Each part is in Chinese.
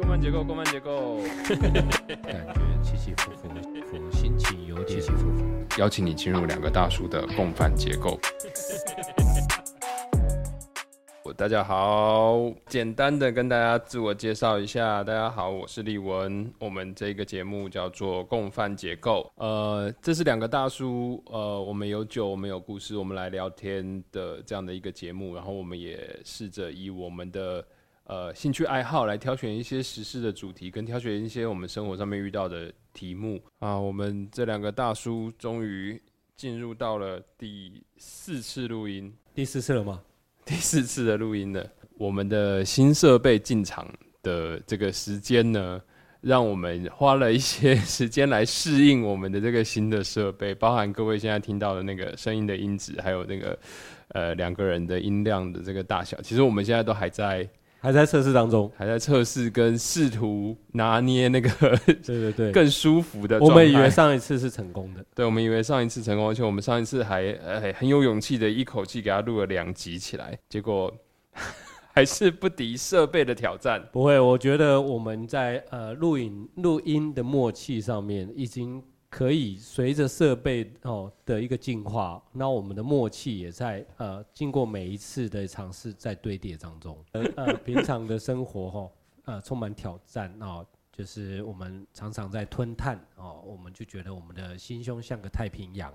共犯结构，共犯结构，感觉起起伏伏，伏心情有点起起伏伏。邀请你进入两个大叔的共犯结构。我大家好，简单的跟大家自我介绍一下，大家好，我是立文，我们这个节目叫做共犯结构。呃，这是两个大叔，呃，我们有酒，我们有故事，我们来聊天的这样的一个节目。然后我们也试着以我们的呃兴趣爱好来挑选一些时事的主题，跟挑选一些我们生活上面遇到的题目啊。我们这两个大叔终于进入到了第四次录音，第四次了吗？第四次的录音了。我们的新设备进场的这个时间呢，让我们花了一些 时间来适应我们的这个新的设备，包含各位现在听到的那个声音的音质，还有那个呃两个人的音量的这个大小。其实我们现在都还在还在测试当中，还在测试跟试图拿捏那个 对对对，更舒服的。我们以为上一次是成功的，对，我们以为上一次成功，而且我们上一次还呃很有勇气的一口气给他录了两集起来，结果 还是不敌设备的挑战。不会，我觉得我们在呃录影录音的默契上面已经可以随着设备哦的一个进化，那我们的默契也在呃经过每一次的尝试在堆叠当中。呃 呃，平常的生活哈呃充满挑战哦，就是我们常常在吞碳哦，我们就觉得我们的心胸像个太平洋。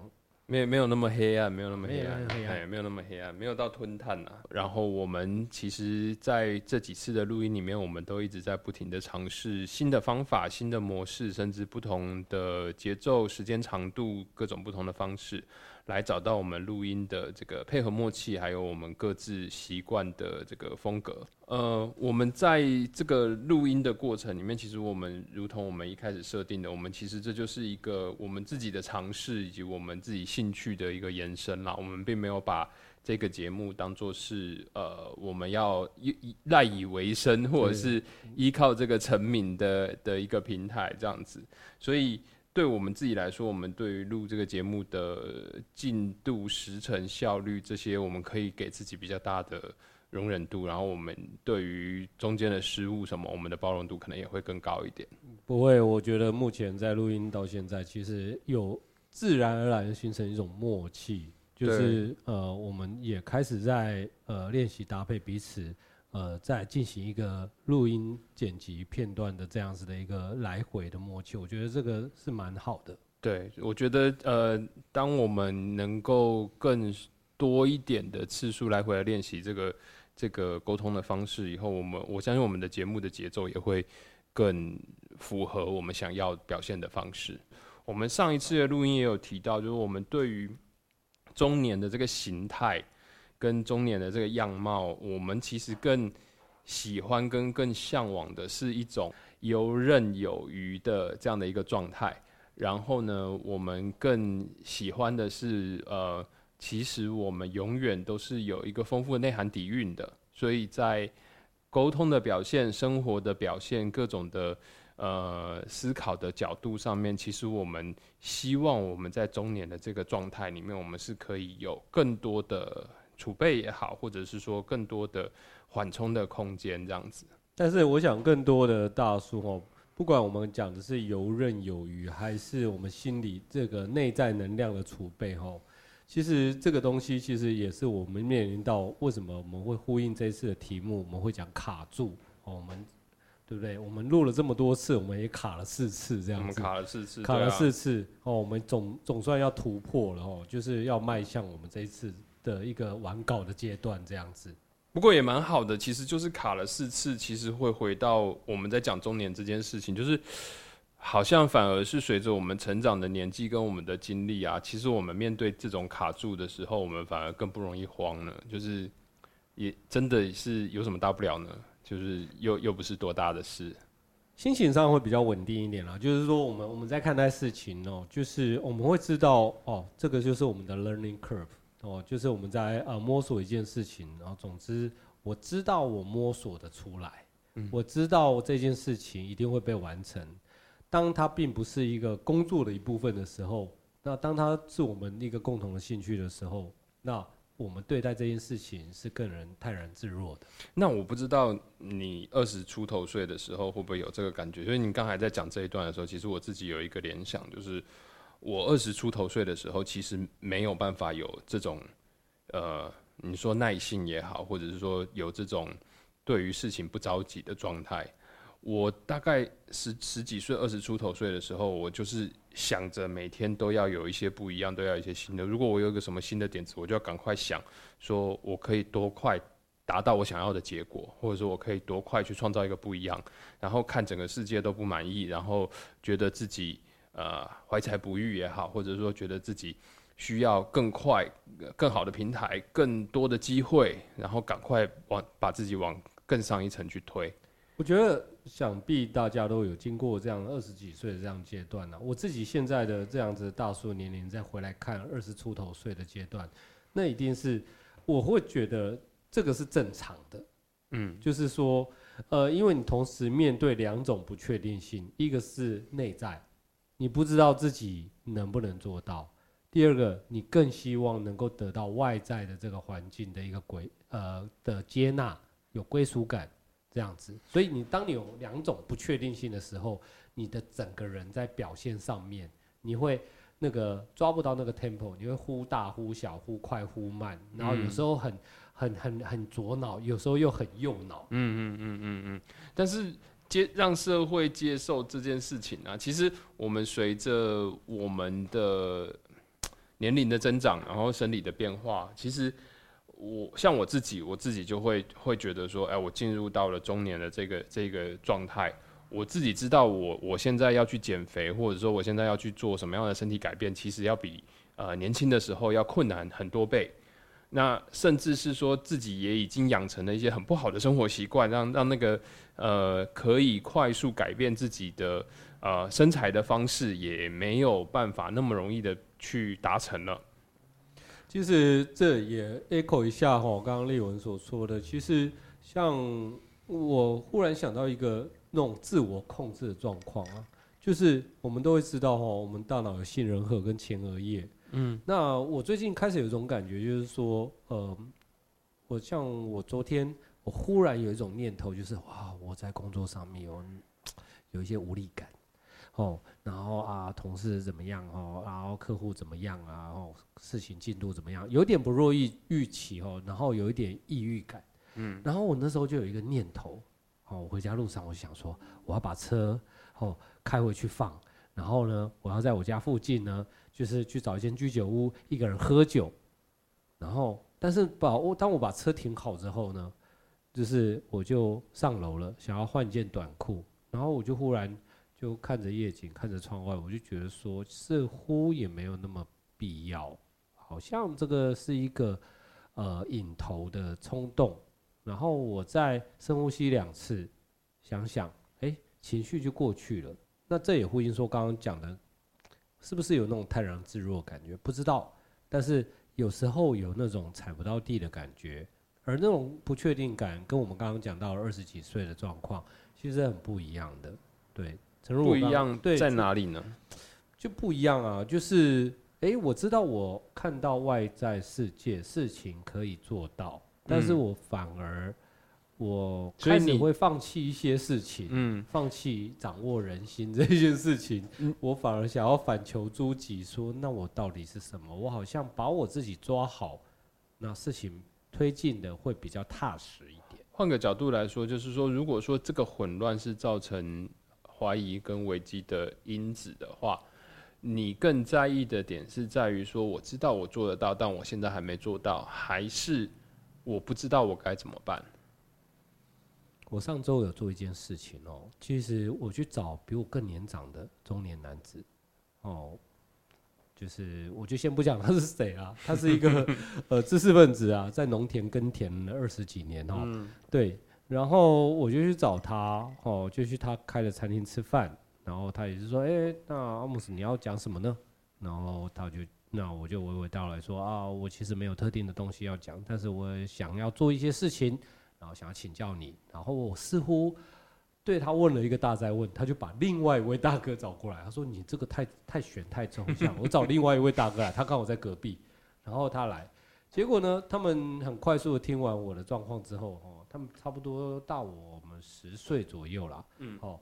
没有没有那么黑暗，没有那么黑暗，没有那么黑暗。哎，没有那么黑暗，没有到吞炭呐、然后我们其实在这几次的录音里面，我们都一直在不停的尝试新的方法、新的模式，甚至不同的节奏、时间长度、各种不同的方式，来找到我们录音的这个配合默契，还有我们各自习惯的这个风格。呃，我们在这个录音的过程里面，其实我们如同我们一开始设定的，我们其实这就是一个我们自己的尝试，以及我们自己兴趣的一个延伸啦。我们并没有把这个节目当做是呃我们要依依赖以为生，或者是依靠这个成名的的一个平台这样子。所以对我们自己来说，我们对于录这个节目的进度、时程、效率这些，我们可以给自己比较大的容忍度，然后我们对于中间的失误什么，我们的包容度可能也会更高一点。不会，我觉得目前在录音到现在，其实有自然而然地形成一种默契，就是呃，我们也开始在呃练习搭配彼此，呃，在进行一个录音剪辑片段的这样子的一个来回的默契，我觉得这个是蛮好的。对，我觉得呃，当我们能够更多一点的次数来回来练习这个这个沟通的方式以后，我们我相信我们的节目的节奏也会更符合我们想要表现的方式。我们上一次的录音也有提到，就是我们对于中年的这个形态跟中年的这个样貌，我们其实更喜欢跟更向往的是一种游刃有余的这样的一个状态。然后呢，我们更喜欢的是，呃，其实我们永远都是有一个丰富的内涵底蕴的，所以在沟通的表现、生活的表现、各种的呃思考的角度上面，其实我们希望我们在中年的这个状态里面，我们是可以有更多的储备也好，或者是说更多的缓冲的空间，这样子。但是我想，更多的大叔哦，不管我们讲的是游刃有余，还是我们心里这个内在能量的储备哦，其实这个东西其实也是我们面临到为什么我们会呼应这次的题目，我们会讲卡住哦，我们对不对？我们录了这么多次，我们也卡了四次这我们样子，卡了四次，卡了四次哦，我们总总算要突破了哦，就是要迈向我们这一次的一个完稿的阶段这样子。不过也蛮好的，其实就是卡了四次，其实会回到我们在讲中年这件事情，就是好像反而是随着我们成长的年纪跟我们的经历啊，其实我们面对这种卡住的时候，我们反而更不容易慌了。就是也真的是有什么大不了呢？就是又又不是多大的事。心情上会比较稳定一点啦，就是说我们我们在看待事情哦，就是我们会知道哦，这个就是我们的 learning curve 哦，就是我们在呃摸索一件事情，然后总之我知道我摸索的出来，嗯我知道这件事情一定会被完成。当它并不是一个工作的一部分的时候，那当它是我们一个共同的兴趣的时候，那我们对待这件事情是更人泰然自若的。那我不知道你二十出头岁的时候会不会有这个感觉？所以你刚才在讲这一段的时候，其实我自己有一个联想，就是我二十出头岁的时候，其实没有办法有这种呃，你说耐性也好，或者是说有这种对于事情不着急的状态。我大概十十几岁、二十出头岁的时候，我就是想着每天都要有一些不一样，都要一些新的。如果我有一个什么新的点子，我就要赶快想，说我可以多快达到我想要的结果，或者说我可以多快去创造一个不一样。然后看整个世界都不满意，然后觉得自己呃怀才不遇也好，或者说觉得自己需要更快、更好的平台、更多的机会，然后赶快往把自己往更上一层去推。我觉得，想必大家都有经过这样二十几岁的这样阶段呢。我自己现在的这样子大叔年龄，再回来看二十出头岁的阶段，那一定是我会觉得这个是正常的。嗯，就是说，呃，因为你同时面对两种不确定性，一个是内在，你不知道自己能不能做到；第二个，你更希望能够得到外在的这个环境的一个归呃的接纳，有归属感。这样子，所以你当你有两种不确定性的时候，你的整个人在表现上面，你会那个抓不到那个 tempo，你会忽大忽小，忽快忽慢，然后有时候很很很很左脑，有时候又很右脑。嗯嗯嗯嗯嗯。但是接让社会接受这件事情啊，其实我们随着我们的年龄的增长，然后生理的变化，其实。我像我自己，我自己就会会觉得说，哎，我进入到了中年的这个这个状态，我自己知道我我现在要去减肥，或者说我现在要去做什么样的身体改变，其实要比呃年轻的时候要困难很多倍。那甚至是说自己也已经养成了一些很不好的生活习惯，让让那个呃可以快速改变自己的呃身材的方式，也没有办法那么容易的去达成了。其实这也 echo 一下哈，刚刚丽文所说的，其实像我忽然想到一个那种自我控制的状况啊，就是我们都会知道哈，我们大脑有杏仁核跟前额叶，嗯，那我最近开始有一种感觉，就是说，呃，我像我昨天，我忽然有一种念头，就是哇，我在工作上面有 有一些无力感。哦，然后啊，同事怎么样哦，然后客户怎么样啊，哦，事情进度怎么样？有点不若意预期哦，然后有一点抑郁感，嗯，然后我那时候就有一个念头，哦，我回家路上我就想说，我要把车哦开回去放，然后呢，我要在我家附近呢，就是去找一间居酒屋，一个人喝酒，然后，但是把我当我把车停好之后呢，就是我就上楼了，想要换件短裤，然后我就忽然。就看着夜景，看着窗外，我就觉得说，似乎也没有那么必要，好像这个是一个呃引头的冲动。然后我再深呼吸两次，想想，哎，情绪就过去了。那这也呼应说刚刚讲的，是不是有那种泰然自若感觉？不知道，但是有时候有那种踩不到地的感觉，而那种不确定感，跟我们刚刚讲到二十几岁的状况，其实很不一样的，对。不一样对在哪里呢？就不一样啊！就是，哎，我知道我看到外在世界事情可以做到，但是我反而我开始会放弃一些事情，嗯，放弃掌握人心 这件事情，我反而想要反求诸己，说那我到底是什么？我好像把我自己抓好，那事情推进的会比较踏实一点。换个角度来说，就是说，如果说这个混乱是造成。怀疑跟危机的因子的话，你更在意的点是在于说，我知道我做得到，但我现在还没做到，还是我不知道我该怎么办？我上周有做一件事情哦，其实我去找比我更年长的中年男子，哦，就是我就先不讲他是谁啊，他是一个 呃知识分子啊，在农田耕田了二十几年哦，对。然后我就去找他，哦，就去他开的餐厅吃饭。然后他也是说，哎，那阿姆斯你要讲什么呢？然后他就，那我就娓娓道来说啊，我其实没有特定的东西要讲，但是我想要做一些事情，然后想要请教你。然后我似乎对他问了一个大灾问，他就把另外一位大哥找过来，他说你这个太太玄太抽象，我找另外一位大哥来，他刚好在隔壁。然后他来。结果呢，他们很快速的听完我的状况之后，哦，他们差不多大我们十岁左右啦，嗯，哦，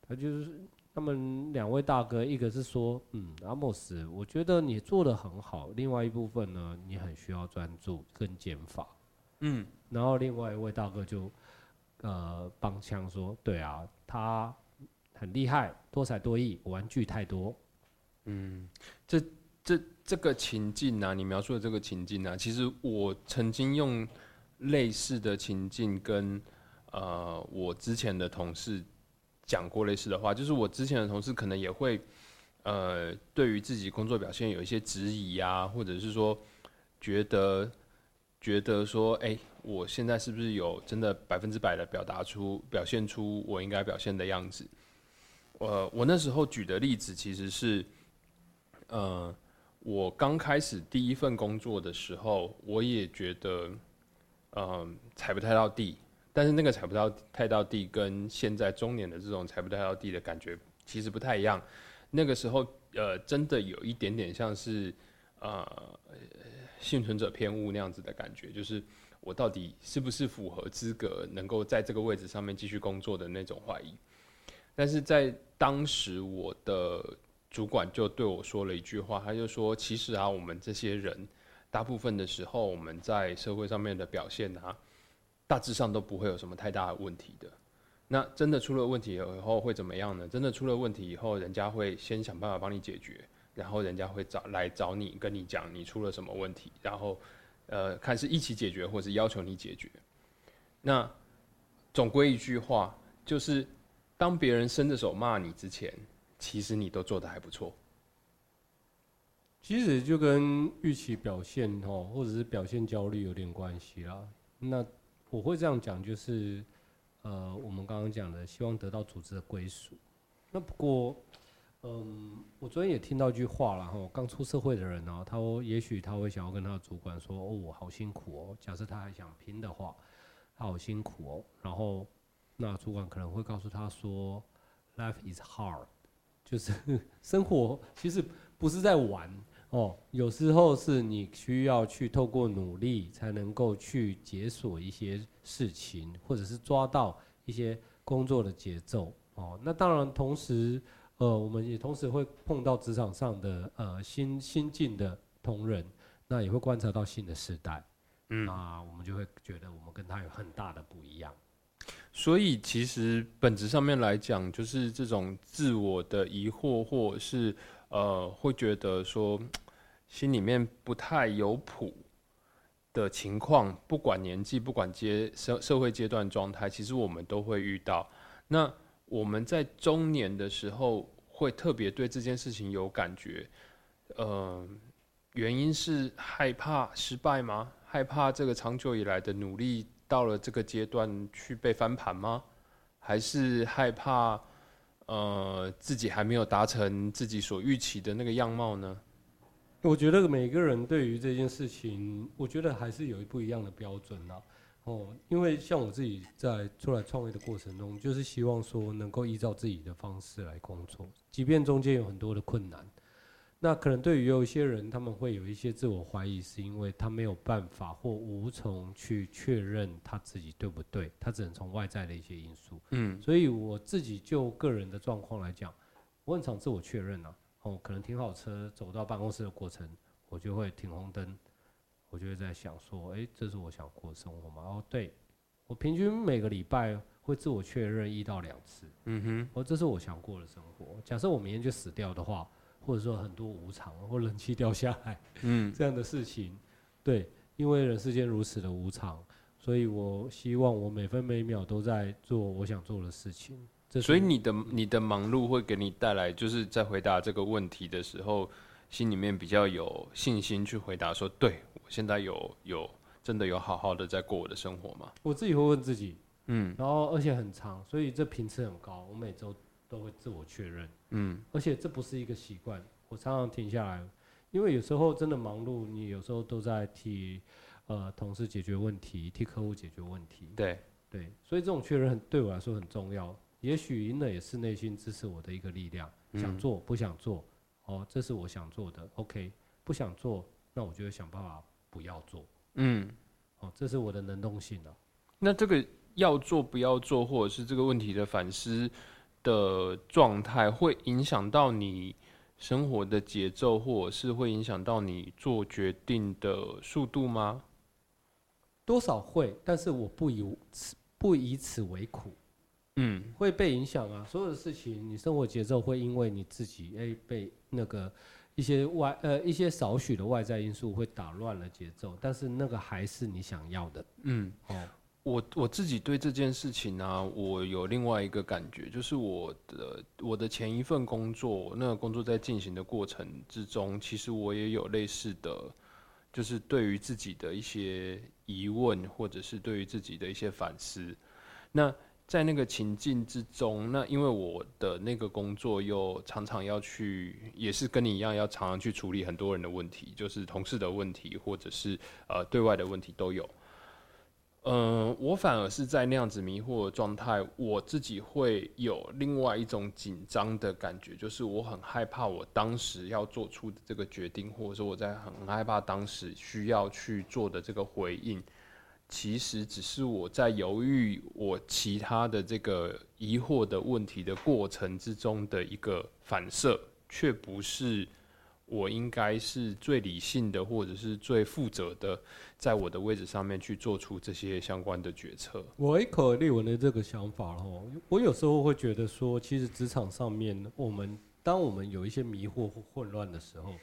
他就是他们两位大哥，一个是说，嗯，阿莫斯，我觉得你做的很好，另外一部分呢，你很需要专注跟减法，嗯，然后另外一位大哥就，呃，帮腔说，对啊，他很厉害，多才多艺，玩具太多，嗯，这。这这个情境啊，你描述的这个情境啊，其实我曾经用类似的情境跟呃我之前的同事讲过类似的话，就是我之前的同事可能也会呃对于自己工作表现有一些质疑啊，或者是说觉得觉得说，哎，我现在是不是有真的百分之百的表达出表现出我应该表现的样子？呃，我那时候举的例子其实是呃。我刚开始第一份工作的时候，我也觉得，嗯，踩不太到地。但是那个踩不到太到地，跟现在中年的这种踩不太到地的感觉其实不太一样。那个时候，呃，真的有一点点像是，呃，幸存者偏误那样子的感觉，就是我到底是不是符合资格能够在这个位置上面继续工作的那种怀疑。但是在当时，我的。主管就对我说了一句话，他就说：“其实啊，我们这些人，大部分的时候，我们在社会上面的表现啊，大致上都不会有什么太大的问题的。那真的出了问题以后会怎么样呢？真的出了问题以后，人家会先想办法帮你解决，然后人家会找来找你，跟你讲你出了什么问题，然后呃，看是一起解决，或是要求你解决。那总归一句话，就是当别人伸着手骂你之前。”其实你都做的还不错，其实就跟预期表现哦，或者是表现焦虑有点关系啦。那我会这样讲，就是呃，我们刚刚讲的，希望得到组织的归属。那不过，嗯，我昨天也听到一句话了哈，刚出社会的人呢，他也许他会想要跟他的主管说：“哦，我好辛苦哦。”假设他还想拼的话，他好辛苦哦。然后，那主管可能会告诉他说：“Life is hard。”就是 生活其实不是在玩哦，有时候是你需要去透过努力才能够去解锁一些事情，或者是抓到一些工作的节奏哦。那当然，同时呃，我们也同时会碰到职场上的呃新新进的同仁，那也会观察到新的时代，嗯，那我们就会觉得我们跟他有很大的不一样。所以，其实本质上面来讲，就是这种自我的疑惑，或是呃，会觉得说心里面不太有谱的情况，不管年纪，不管阶社社会阶段状态，其实我们都会遇到。那我们在中年的时候，会特别对这件事情有感觉，呃，原因是害怕失败吗？害怕这个长久以来的努力？到了这个阶段去被翻盘吗？还是害怕呃自己还没有达成自己所预期的那个样貌呢？我觉得每个人对于这件事情，我觉得还是有一不一样的标准呢。哦，因为像我自己在出来创业的过程中，就是希望说能够依照自己的方式来工作，即便中间有很多的困难。那可能对于有一些人，他们会有一些自我怀疑，是因为他没有办法或无从去确认他自己对不对，他只能从外在的一些因素。嗯，所以我自己就个人的状况来讲，我很常自我确认啊。哦，可能停好车走到办公室的过程，我就会停红灯，我就会在想说，哎，这是我想过的生活吗？哦，对，我平均每个礼拜会自我确认一到两次。嗯哼，哦，这是我想过的生活。假设我明天就死掉的话。或者说很多无常或冷气掉下来，嗯，这样的事情，对，因为人世间如此的无常，所以我希望我每分每秒都在做我想做的事情。所以你的你的忙碌会给你带来，就是在回答这个问题的时候，心里面比较有信心去回答说，对我现在有有真的有好好的在过我的生活吗？我自己会问自己，嗯，然后而且很长，所以这频次很高，我每周。都会自我确认，嗯，而且这不是一个习惯，我常常停下来，因为有时候真的忙碌，你有时候都在替呃同事解决问题，替客户解决问题，对对，所以这种确认对我来说很重要。也许那也是内心支持我的一个力量，想做不想做，哦，这是我想做的，OK，不想做，那我就会想办法不要做。嗯，哦，这是我的能动性啊。那这个要做不要做，或者是这个问题的反思的状态，会影响到你生活的节奏，或者是会影响到你做决定的速度吗？多少会，但是我不以此不以此为苦，嗯会被影响啊。所有的事情，你生活节奏会因为你自己哎被那个一些外呃一些少许的外在因素会打乱了节奏，但是那个还是你想要的嗯。哦。我我自己对这件事情呢、我有另外一个感觉，就是我的我的前一份工作，那个工作在进行的过程之中，其实我也有类似的，就是对于自己的一些疑问，或者是对于自己的一些反思。那在那个情境之中，那因为我的那个工作又常常要去，也是跟你一样，要常常去处理很多人的问题，就是同事的问题，或者是呃对外的问题都有。嗯，我反而是在那样子迷惑的状态，我自己会有另外一种紧张的感觉，就是我很害怕我当时要做出的这个决定，或者说我在很害怕当时需要去做的这个回应，其实只是我在犹豫我其他的这个疑惑的问题的过程之中的一个反射，却不是我应该是最理性的，或者是最负责的。在我的位置上面去做出这些相关的决策。我一口立文的这个想法哦，我有时候会觉得说，其实职场上面，我们当我们有一些迷惑或混乱的时候，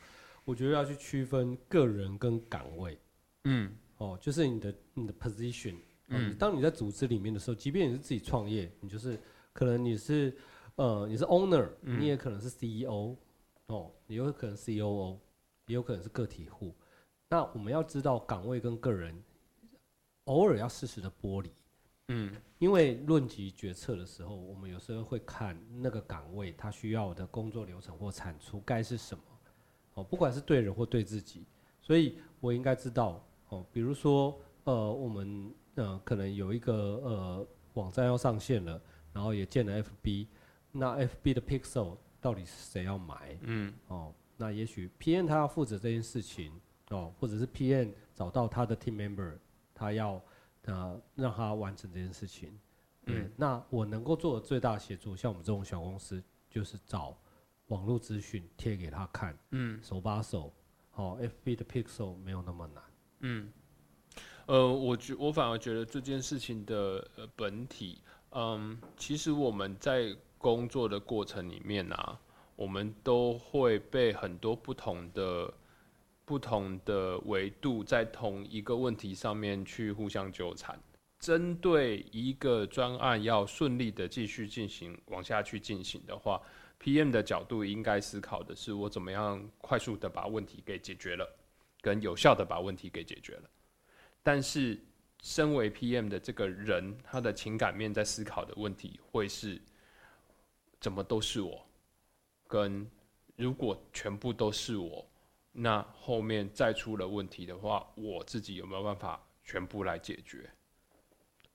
我觉得要去区分个人跟岗位嗯哦，就是你的你的 position。嗯，嗯当你在组织里面的时候，即便你是自己创业，你就是可能你是呃你是 owner，嗯你也可能是 CEO 哦，也有可能 COO，也有可能是个体户。那我们要知道岗位跟个人偶尔要适时的剥离。嗯因为论及决策的时候，我们有时候会看那个岗位它需要的工作流程或产出该是什么，哦，不管是对人或对自己，所以我应该知道哦，比如说呃，我们呃可能有一个呃网站要上线了，然后也建了 FB，那 FB 的 Pixel 到底是谁要买？嗯哦，那也许 PM 他要负责这件事情哦，或者是 PM 找到他的 team member，他要呃让他完成这件事情。对，嗯那我能够做的最大协助，像我们这种小公司，就是找网络资讯贴给他看，嗯手把手。哦，FB 的 Pixel 没有那么难。嗯。呃，我觉我反而觉得这件事情的呃本体，嗯，其实我们在工作的过程里面啊，我们都会被很多不同的不同的维度在同一个问题上面去互相纠缠。针对一个专案要顺利的继续进行往下去进行的话，PM 的角度应该思考的是我怎么样快速的把问题给解决了，跟有效的把问题给解决了。但是，身为 PM 的这个人，他的情感面在思考的问题会是：怎么都是我，跟如果全部都是我，那后面再出了问题的话，我自己有没有办法全部来解决？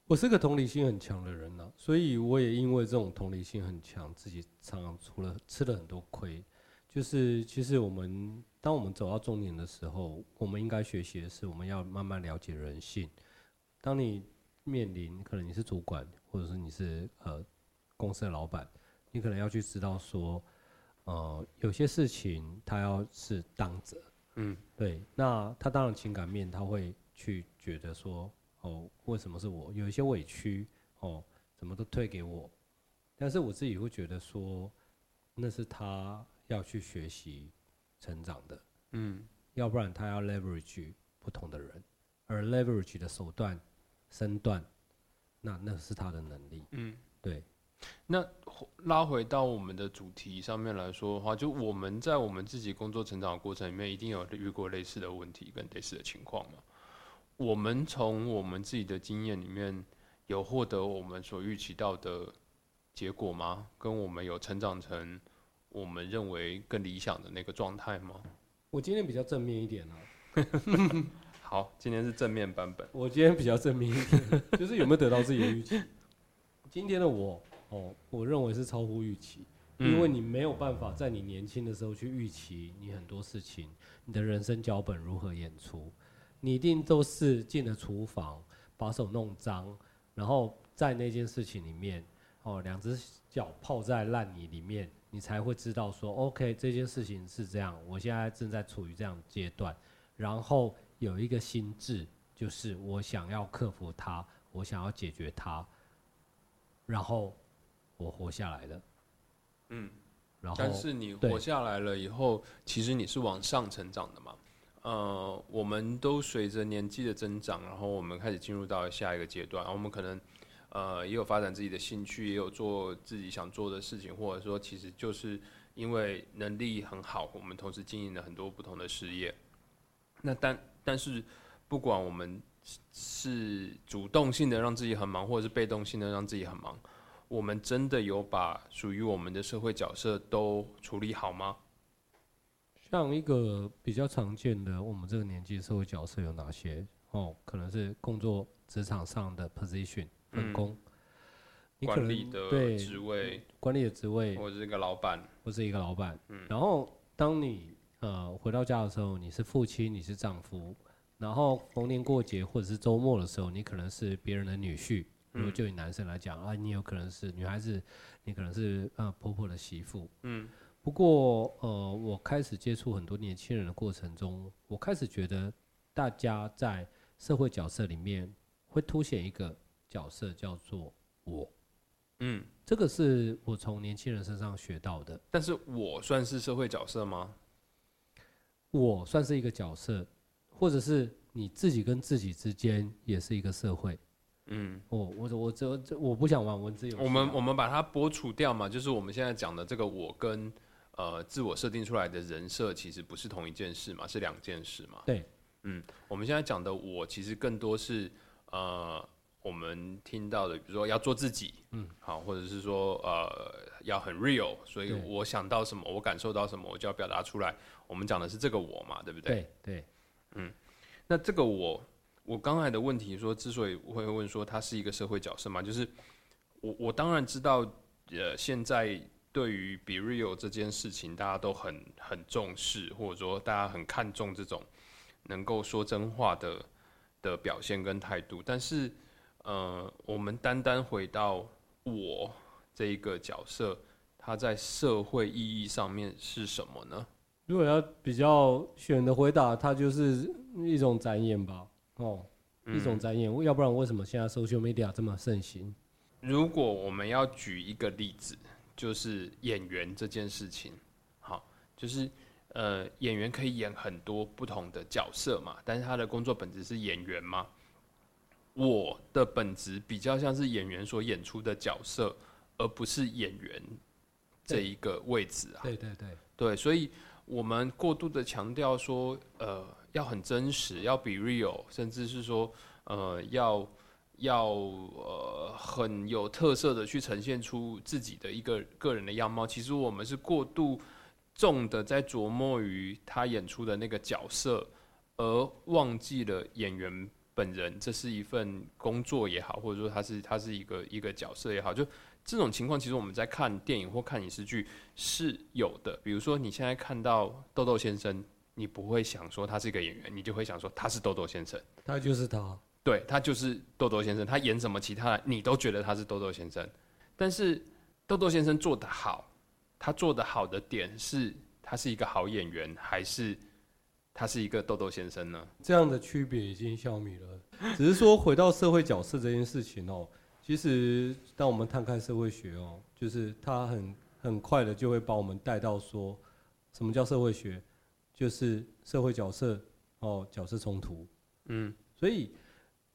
我是个同理心很强的人呢、所以我也因为这种同理心很强，自己常常出了吃了很多亏。就是其实我们当我们走到中年的时候，我们应该学习的是，我们要慢慢了解人性。当你面临可能你是主管，或者是你是呃公司的老板，你可能要去知道说，呃，有些事情他要是当责，嗯对，那他当然情感面他会去觉得说，哦，为什么是我？有一些委屈，哦，怎么都推给我。但是我自己会觉得说，那是他要去学习成长的，嗯要不然他要 leverage 不同的人，而 leverage 的手段、身段，那那是他的能力。嗯。对，那拉回到我们的主题上面来说的话，就我们在我们自己工作成长的过程里面，一定有遇过类似的问题跟类似的情况嘛。我们从我们自己的经验里面，有获得我们所预期到的结果吗？跟我们有成长成我们认为更理想的那个状态吗？我今天比较正面一点啊，好，今天是正面版本。我今天比较正面一点，就是有没有得到自己的预期。今天的我，哦，我认为是超乎预期。因为嗯你没有办法在你年轻的时候去预期你很多事情，你的人生脚本如何演出。你一定都是进了厨房，把手弄脏，然后在那件事情里面，哦，两只脚泡在烂泥里面，你才会知道说，OK，这件事情是这样，我现在正在处于这样阶段，然后有一个心智，就是我想要克服它，我想要解决它，然后我活下来了，嗯，然后但是你活下来了以后，其实你是往上成长的嘛。呃，我们都随着年纪的增长，然后我们开始进入到下一个阶段，然后我们可能呃也有发展自己的兴趣，也有做自己想做的事情，或者说其实就是因为能力很好，我们同时经营了很多不同的事业。那但但是不管我们是主动性的让自己很忙，或者是被动性的让自己很忙，我们真的有把属于我们的社会角色都处理好吗？像一个比较常见的，我们这个年纪的社会角色有哪些？哦，可能是工作职场上的 position 分工，你可能管理的对职位，管理的职位，或者是一个老板，或是一个老板。然后当你呃回到家的时候，你是父亲，你是丈夫，然后逢年过节或者是周末的时候，你可能是别人的女婿。如果就以男生来讲啊，你有可能是女孩子，你可能是呃婆婆的媳妇。嗯不过，呃，我开始接触很多年轻人的过程中，我开始觉得大家在社会角色里面会凸显一个角色，叫做我。嗯。这个是我从年轻人身上学到的。但是我算是社会角色吗？我算是一个角色，或者是你自己跟自己之间也是一个社会。嗯，我，我我这这我不想玩文字游戏啊。我们我们把它剥除掉嘛，就是我们现在讲的这个我跟呃自我设定出来的人设其实不是同一件事嘛，是两件事嘛。对，嗯，我们现在讲的我其实更多是呃我们听到的，比如说要做自己，嗯，好，或者是说呃要很 real，所以我想到什么，我感受到什么，我就要表达出来。我们讲的是这个我嘛，对不对？对对那这个我，我刚才的问题说，之所以会问说他是一个社会角色嘛，就是我我当然知道，呃，现在对于 be real 这件事情，大家都很很重视，或者说大家很看重这种能够说真话的的表现跟态度。但是，呃，我们单单回到我这一个角色，它在社会意义上面是什么呢？如果要比较选的回答，它就是一种展演吧。哦，一种展演，要不然为什么现在 social media 这么盛行？如果我们要举一个例子，就是演员这件事情，好，就是呃，演员可以演很多不同的角色嘛，但是他的工作本质是演员嘛。我的本质比较像是演员所演出的角色，而不是演员这一个位置啊。对对对，对，所以我们过度的强调说，呃，要很真实，要 be real，甚至是说，呃，要要呃很有特色的去呈现出自己的一个个人的样貌。其实我们是过度重的在琢磨于他演出的那个角色，而忘记了演员本人。这是一份工作也好，或者说他是他是一个一个角色也好，就这种情况，其实我们在看电影或看影视剧是有的。比如说，你现在看到豆豆先生，你不会想说他是一个演员，你就会想说他是豆豆先生。他就是他。对他就是豆豆先生，他演什么其他的你都觉得他是豆豆先生。但是豆豆先生做得好，他做得好的点是他是一个好演员，还是他是一个豆豆先生呢？这样的区别已经消弭了。只是说回到社会角色这件事情哦，其实当我们探看社会学哦，就是它很很快的就会把我们带到说，什么叫社会学？就是社会角色哦，角色冲突。嗯，所以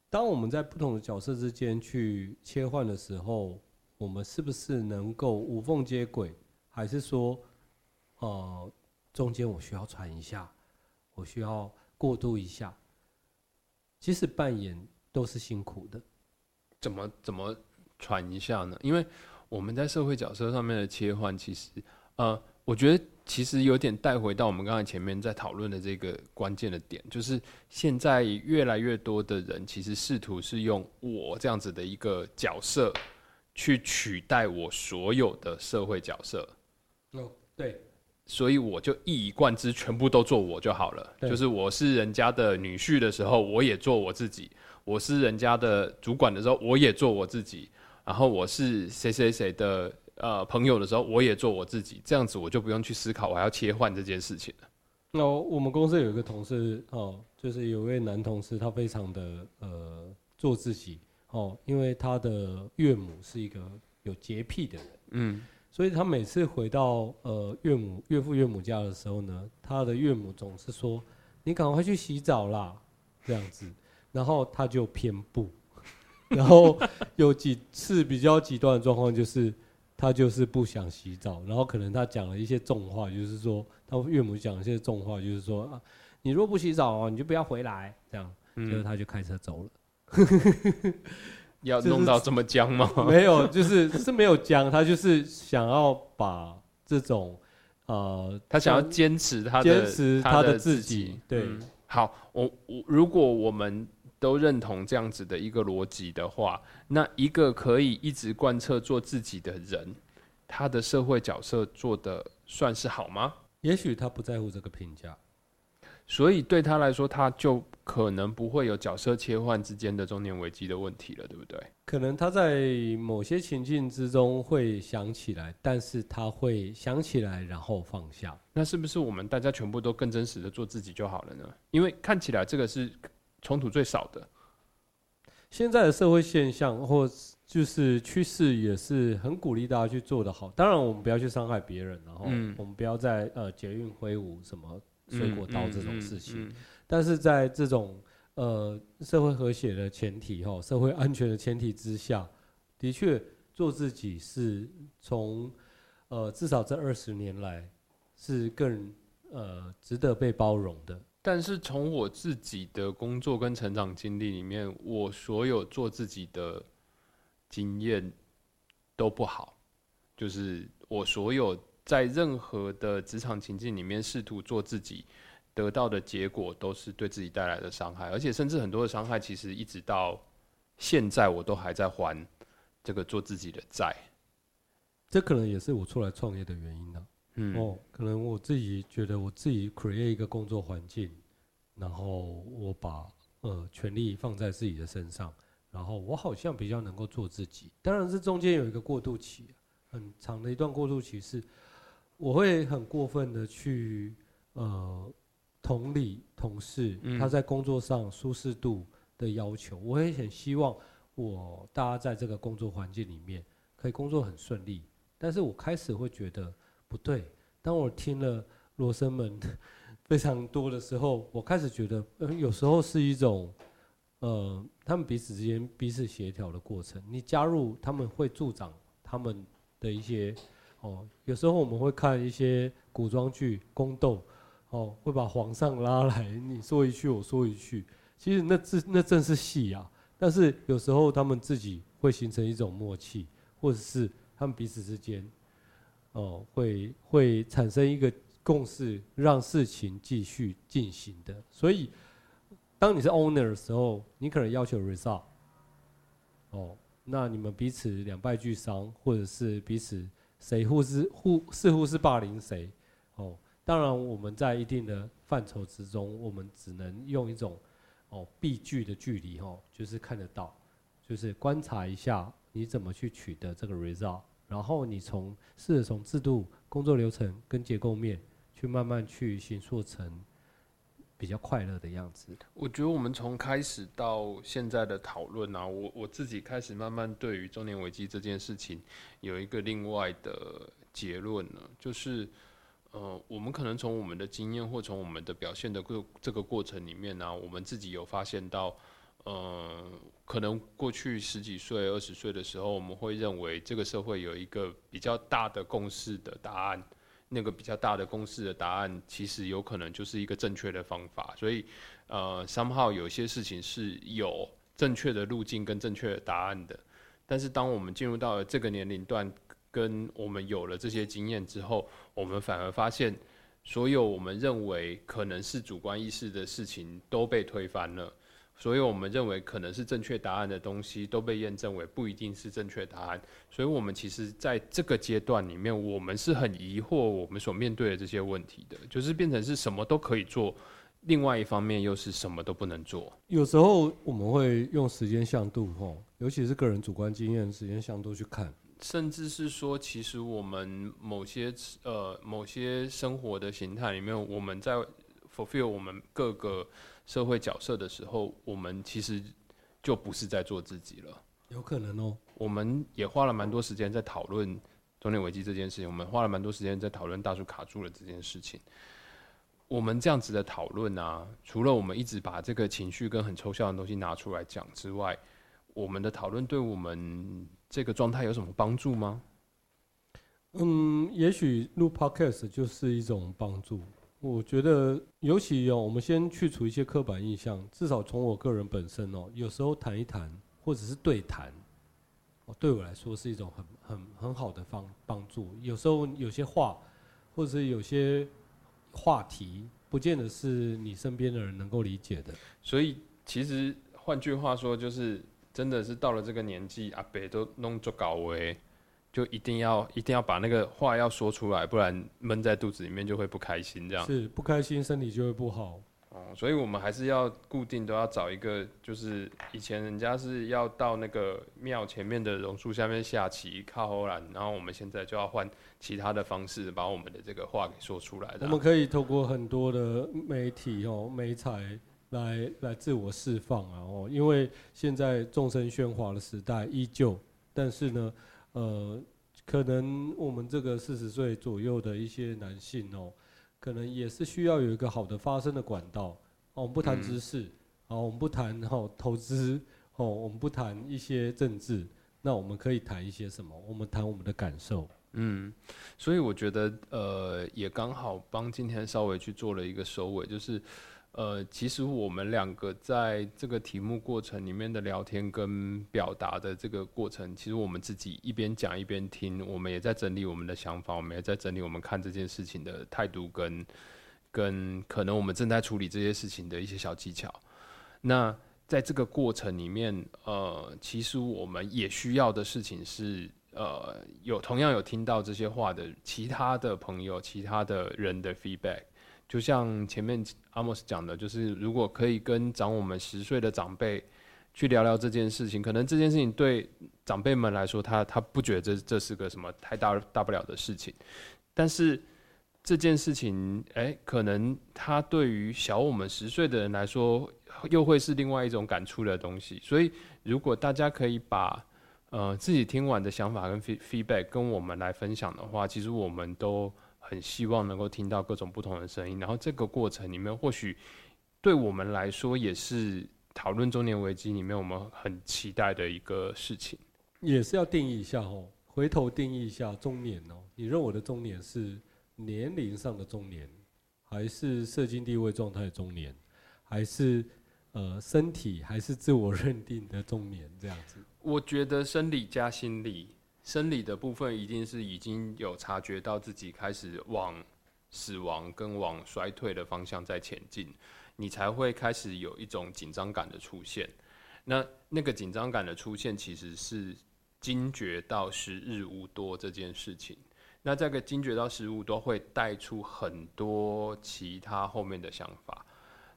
当我们在不同的角色之间去切换的时候，我们是不是能够无缝接轨，还是说，呃，中间我需要喘一下，我需要过渡一下？其实扮演都是辛苦的。怎么怎么传一下呢？因为我们在社会角色上面的切换，其实呃，我觉得其实有点带回到我们刚才前面在讨论的这个关键的点，就是现在越来越多的人其实试图是用我这样子的一个角色去取代我所有的社会角色。哦，对，所以我就一以贯之，全部都做我就好了。就是我是人家的女婿的时候，我也做我自己；我是人家的主管的时候，我也做我自己。然后我是谁谁谁的呃朋友的时候，我也做我自己。这样子我就不用去思考我还要切换这件事情了。那我们公司有一个同事哦，就是有一位男同事，他非常的呃做自己哦，因为他的岳母是一个有洁癖的人，嗯，所以他每次回到呃岳母岳父岳母家的时候呢，他的岳母总是说：“你赶快去洗澡啦。”这样子，然后他就偏不，然后有几次比较极端的状况就是。他就是不想洗澡，然后可能他讲了一些重话，就是说他岳母讲了一些重话，就是说啊，你若不洗澡哦，你就不要回来，这样，结果他就开车走了。要弄到这么僵吗？没有，就是是没有僵，他就是想要把这种呃，他想要坚持他的坚持他的自自己，对，嗯好，我我如果我们都认同这样子的一个逻辑的话，那一个可以一直贯彻做自己的人，他的社会角色做的算是好吗？也许他不在乎这个评价，所以对他来说，他就可能不会有角色切换之间的中年危机的问题了，对不对？可能他在某些情境之中会想起来，但是他会想起来然后放下。那是不是我们大家全部都更真实的做自己就好了呢？因为看起来这个是冲突最少的。现在的社会现象或就是趋势也是很鼓励大家去做的好。当然，我们不要去伤害别人，然后嗯我们不要在呃捷运挥舞什么水果刀这种事情。嗯嗯嗯但是在这种呃社会和谐的前提哈，社会安全的前提之下，的确做自己是从呃至少这二十年来是更呃值得被包容的。但是从我自己的工作跟成长经历里面，我所有做自己的经验都不好，就是我所有在任何的职场情境里面试图做自己，得到的结果都是对自己带来的伤害，而且甚至很多的伤害，其实一直到现在我都还在还这个做自己的债。这可能也是我出来创业的原因呢、嗯，哦，可能我自己觉得我自己 create 一个工作环境，然后我把呃权力放在自己的身上，然后我好像比较能够做自己。当然，这中间有一个过渡期，很长的一段过渡期是，我会很过分的去呃同理同事嗯他在工作上舒适度的要求，我也很希望我大家在这个工作环境里面可以工作很顺利。但是我开始会觉得不对，当我听了罗生门 非常多的时候，我开始觉得，呃，有时候是一种，呃，他们彼此之间彼此协调的过程。你加入，他们会助长他们的一些，哦，有时候我们会看一些古装剧宫斗，哦，会把皇上拉来，你说一句我说一句，其实那是那正是戏啊。但是有时候他们自己会形成一种默契，或者是他们彼此之间，哦，会会产生一个共识，让事情继续进行的。所以，当你是 owner 的时候，你可能要求 result，哦，那你们彼此两败俱伤，或者是彼此谁互是互似乎是霸凌谁，哦，当然我们在一定的范畴之中，我们只能用一种哦避距的距离哦，就是看得到，就是观察一下你怎么去取得这个 result，然后你从试着从制度、工作流程跟结构面去慢慢去形塑成比较快乐的样子。我觉得我们从开始到现在的讨论啊，我我自己开始慢慢对于中年危机这件事情有一个另外的结论呢，就是呃，我们可能从我们的经验或从我们的表现的过这个过程里面呢、我们自己有发现到，呃，可能过去十几岁、二十岁的时候，我们会认为这个社会有一个比较大的共识的答案。那个比较大的共识的答案，其实有可能就是一个正确的方法，所以呃，somehow 有些事情是有正确的路径跟正确的答案的。但是当我们进入到了这个年龄段，跟我们有了这些经验之后，我们反而发现，所有我们认为可能是主观意识的事情都被推翻了。所以我们认为可能是正确答案的东西，都被验证为不一定是正确答案。所以，我们其实在这个阶段里面，我们是很疑惑我们所面对的这些问题的，就是变成是什么都可以做，另外一方面又是什么都不能做。有时候我们会用时间向度，吼，尤其是个人主观经验，时间向度去看，甚至是说，其实我们某些呃某些生活的形态里面，我们在 fulfill 我们各个。社会角色的时候，我们其实就不是在做自己了。有可能哦。我们也花了蛮多时间在讨论中年危机这件事情，我们花了蛮多时间在讨论大树卡住了这件事情。我们这样子的讨论啊，除了我们一直把这个情绪跟很抽象的东西拿出来讲之外，我们的讨论对我们这个状态有什么帮助吗？嗯，也许录 podcast 就是一种帮助。我觉得，尤其哦，我们先去除一些刻板印象。至少从我个人本身哦，有时候谈一谈，或者是对谈，哦，对我来说是一种很很很好的方帮助。有时候有些话，或者是有些话题，不见得是你身边的人能够理解的。所以，其实换句话说，就是真的是到了这个年纪，阿北都弄做搞为。就一定要一定要把那个话要说出来，不然闷在肚子里面就会不开心。这样是不开心，身体就会不好。哦，所以我们还是要固定都要找一个，就是以前人家是要到那个庙前面的榕树下面下棋靠后栏，然后我们现在就要换其他的方式把我们的这个话给说出来。我们可以透过很多的媒体哦、媒材来来自我释放啊哦，因为现在众生喧哗的时代依旧，但是呢。呃，可能我们这个四十岁左右的一些男性哦，可能也是需要有一个好的发声的管道。哦，我们不谈知识，哦，我们不谈哈投资，哦，我们不谈一些政治，那我们可以谈一些什么？我们谈我们的感受。嗯，所以我觉得呃，也刚好帮今天稍微去做了一个收尾，就是。呃，其实我们两个在这个题目过程里面的聊天跟表达的这个过程，其实我们自己一边讲一边听，我们也在整理我们的想法，我们也在整理我们看这件事情的态度跟跟可能我们正在处理这些事情的一些小技巧。那在这个过程里面，呃，其实我们也需要的事情是，呃，有同样有听到这些话的其他的朋友、其他的人的 feedback。就像前面阿莫斯讲的，就是如果可以跟长我们十岁的长辈去聊聊这件事情，可能这件事情对长辈们来说，他他不觉得这这是个什么太大大不了的事情，但是这件事情，哎，可能他对于小我们十岁的人来说，又会是另外一种感触的东西。所以，如果大家可以把呃自己听完的想法跟 feedback 跟我们来分享的话，其实我们都。很希望能够听到各种不同的声音，然后这个过程里面，或许对我们来说也是讨论中年危机里面我们很期待的一个事情。也是要定义一下哦，回头定义一下中年哦。你认为的中年是年龄上的中年，还是社经地位状态的中年，还是呃身体还是自我认定的中年这样子？我觉得生理加心理。生理的部分一定是已经有察觉到自己开始往死亡跟往衰退的方向在前进，你才会开始有一种紧张感的出现。那那个紧张感的出现，其实是惊觉到时日无多这件事情。那这个惊觉到时日无多，会带出很多其他后面的想法。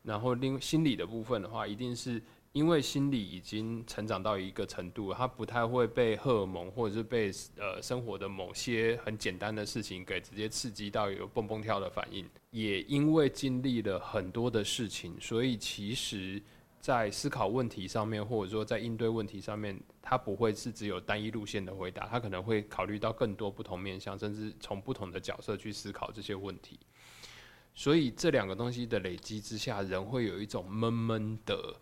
然后另心理的部分的话，一定是。因为心理已经成长到一个程度，他不太会被荷尔蒙或者是被呃生活的某些很简单的事情给直接刺激到有蹦蹦跳的反应。也因为经历了很多的事情，所以其实，在思考问题上面，或者说在应对问题上面，他不会是只有单一路线的回答，他可能会考虑到更多不同面向，甚至从不同的角色去思考这些问题。所以这两个东西的累积之下，人会有一种闷闷的。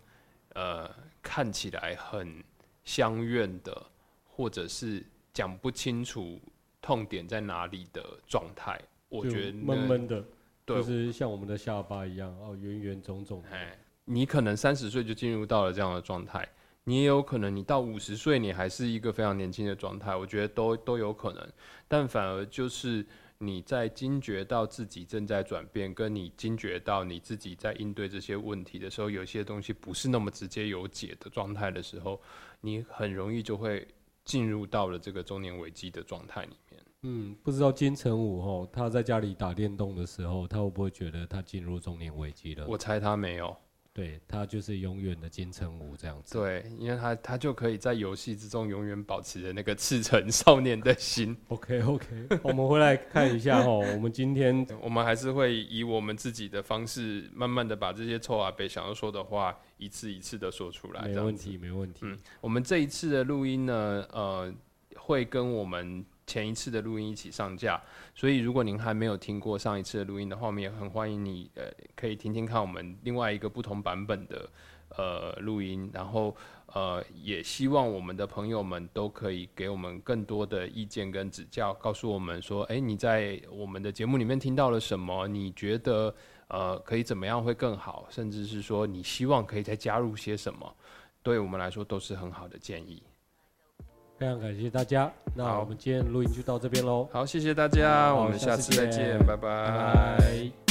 呃，看起来很相怨的，或者是讲不清楚痛点在哪里的状态，我觉得闷闷的，就是像我们的下巴一样，哦，圆圆肿肿。哎，你可能三十岁就进入到了这样的状态，你也有可能你到五十岁，你还是一个非常年轻的状态，我觉得都都有可能，但反而就是。你在惊觉到自己正在转变，跟你惊觉到你自己在应对这些问题的时候，有些东西不是那么直接有解的状态的时候，你很容易就会进入到了这个中年危机的状态里面。嗯，不知道金城武吼，他在家里打电动的时候，他会不会觉得他进入中年危机了？我猜他没有。对他就是永远的金城武这样子。对，因为他他就可以在游戏之中永远保持着那个赤诚少年的心。OK OK，我们回来看一下哦，我们今天 我们还是会以我们自己的方式，慢慢的把这些臭阿伯想要说的话，一次一次的说出来。没问题，没问题。嗯，我们这一次的录音呢，呃，会跟我们。前一次的录音一起上架，所以如果您还没有听过上一次的录音的话，我们也很欢迎你，呃，可以听听看我们另外一个不同版本的呃录音，然后呃，也希望我们的朋友们都可以给我们更多的意见跟指教，告诉我们说，哎，你在我们的节目里面听到了什么？你觉得呃可以怎么样会更好？甚至是说你希望可以再加入些什么？对我们来说都是很好的建议。非常感谢大家，那我们今天录音就到这边喽。好，谢谢大家，我们下次再见，拜拜。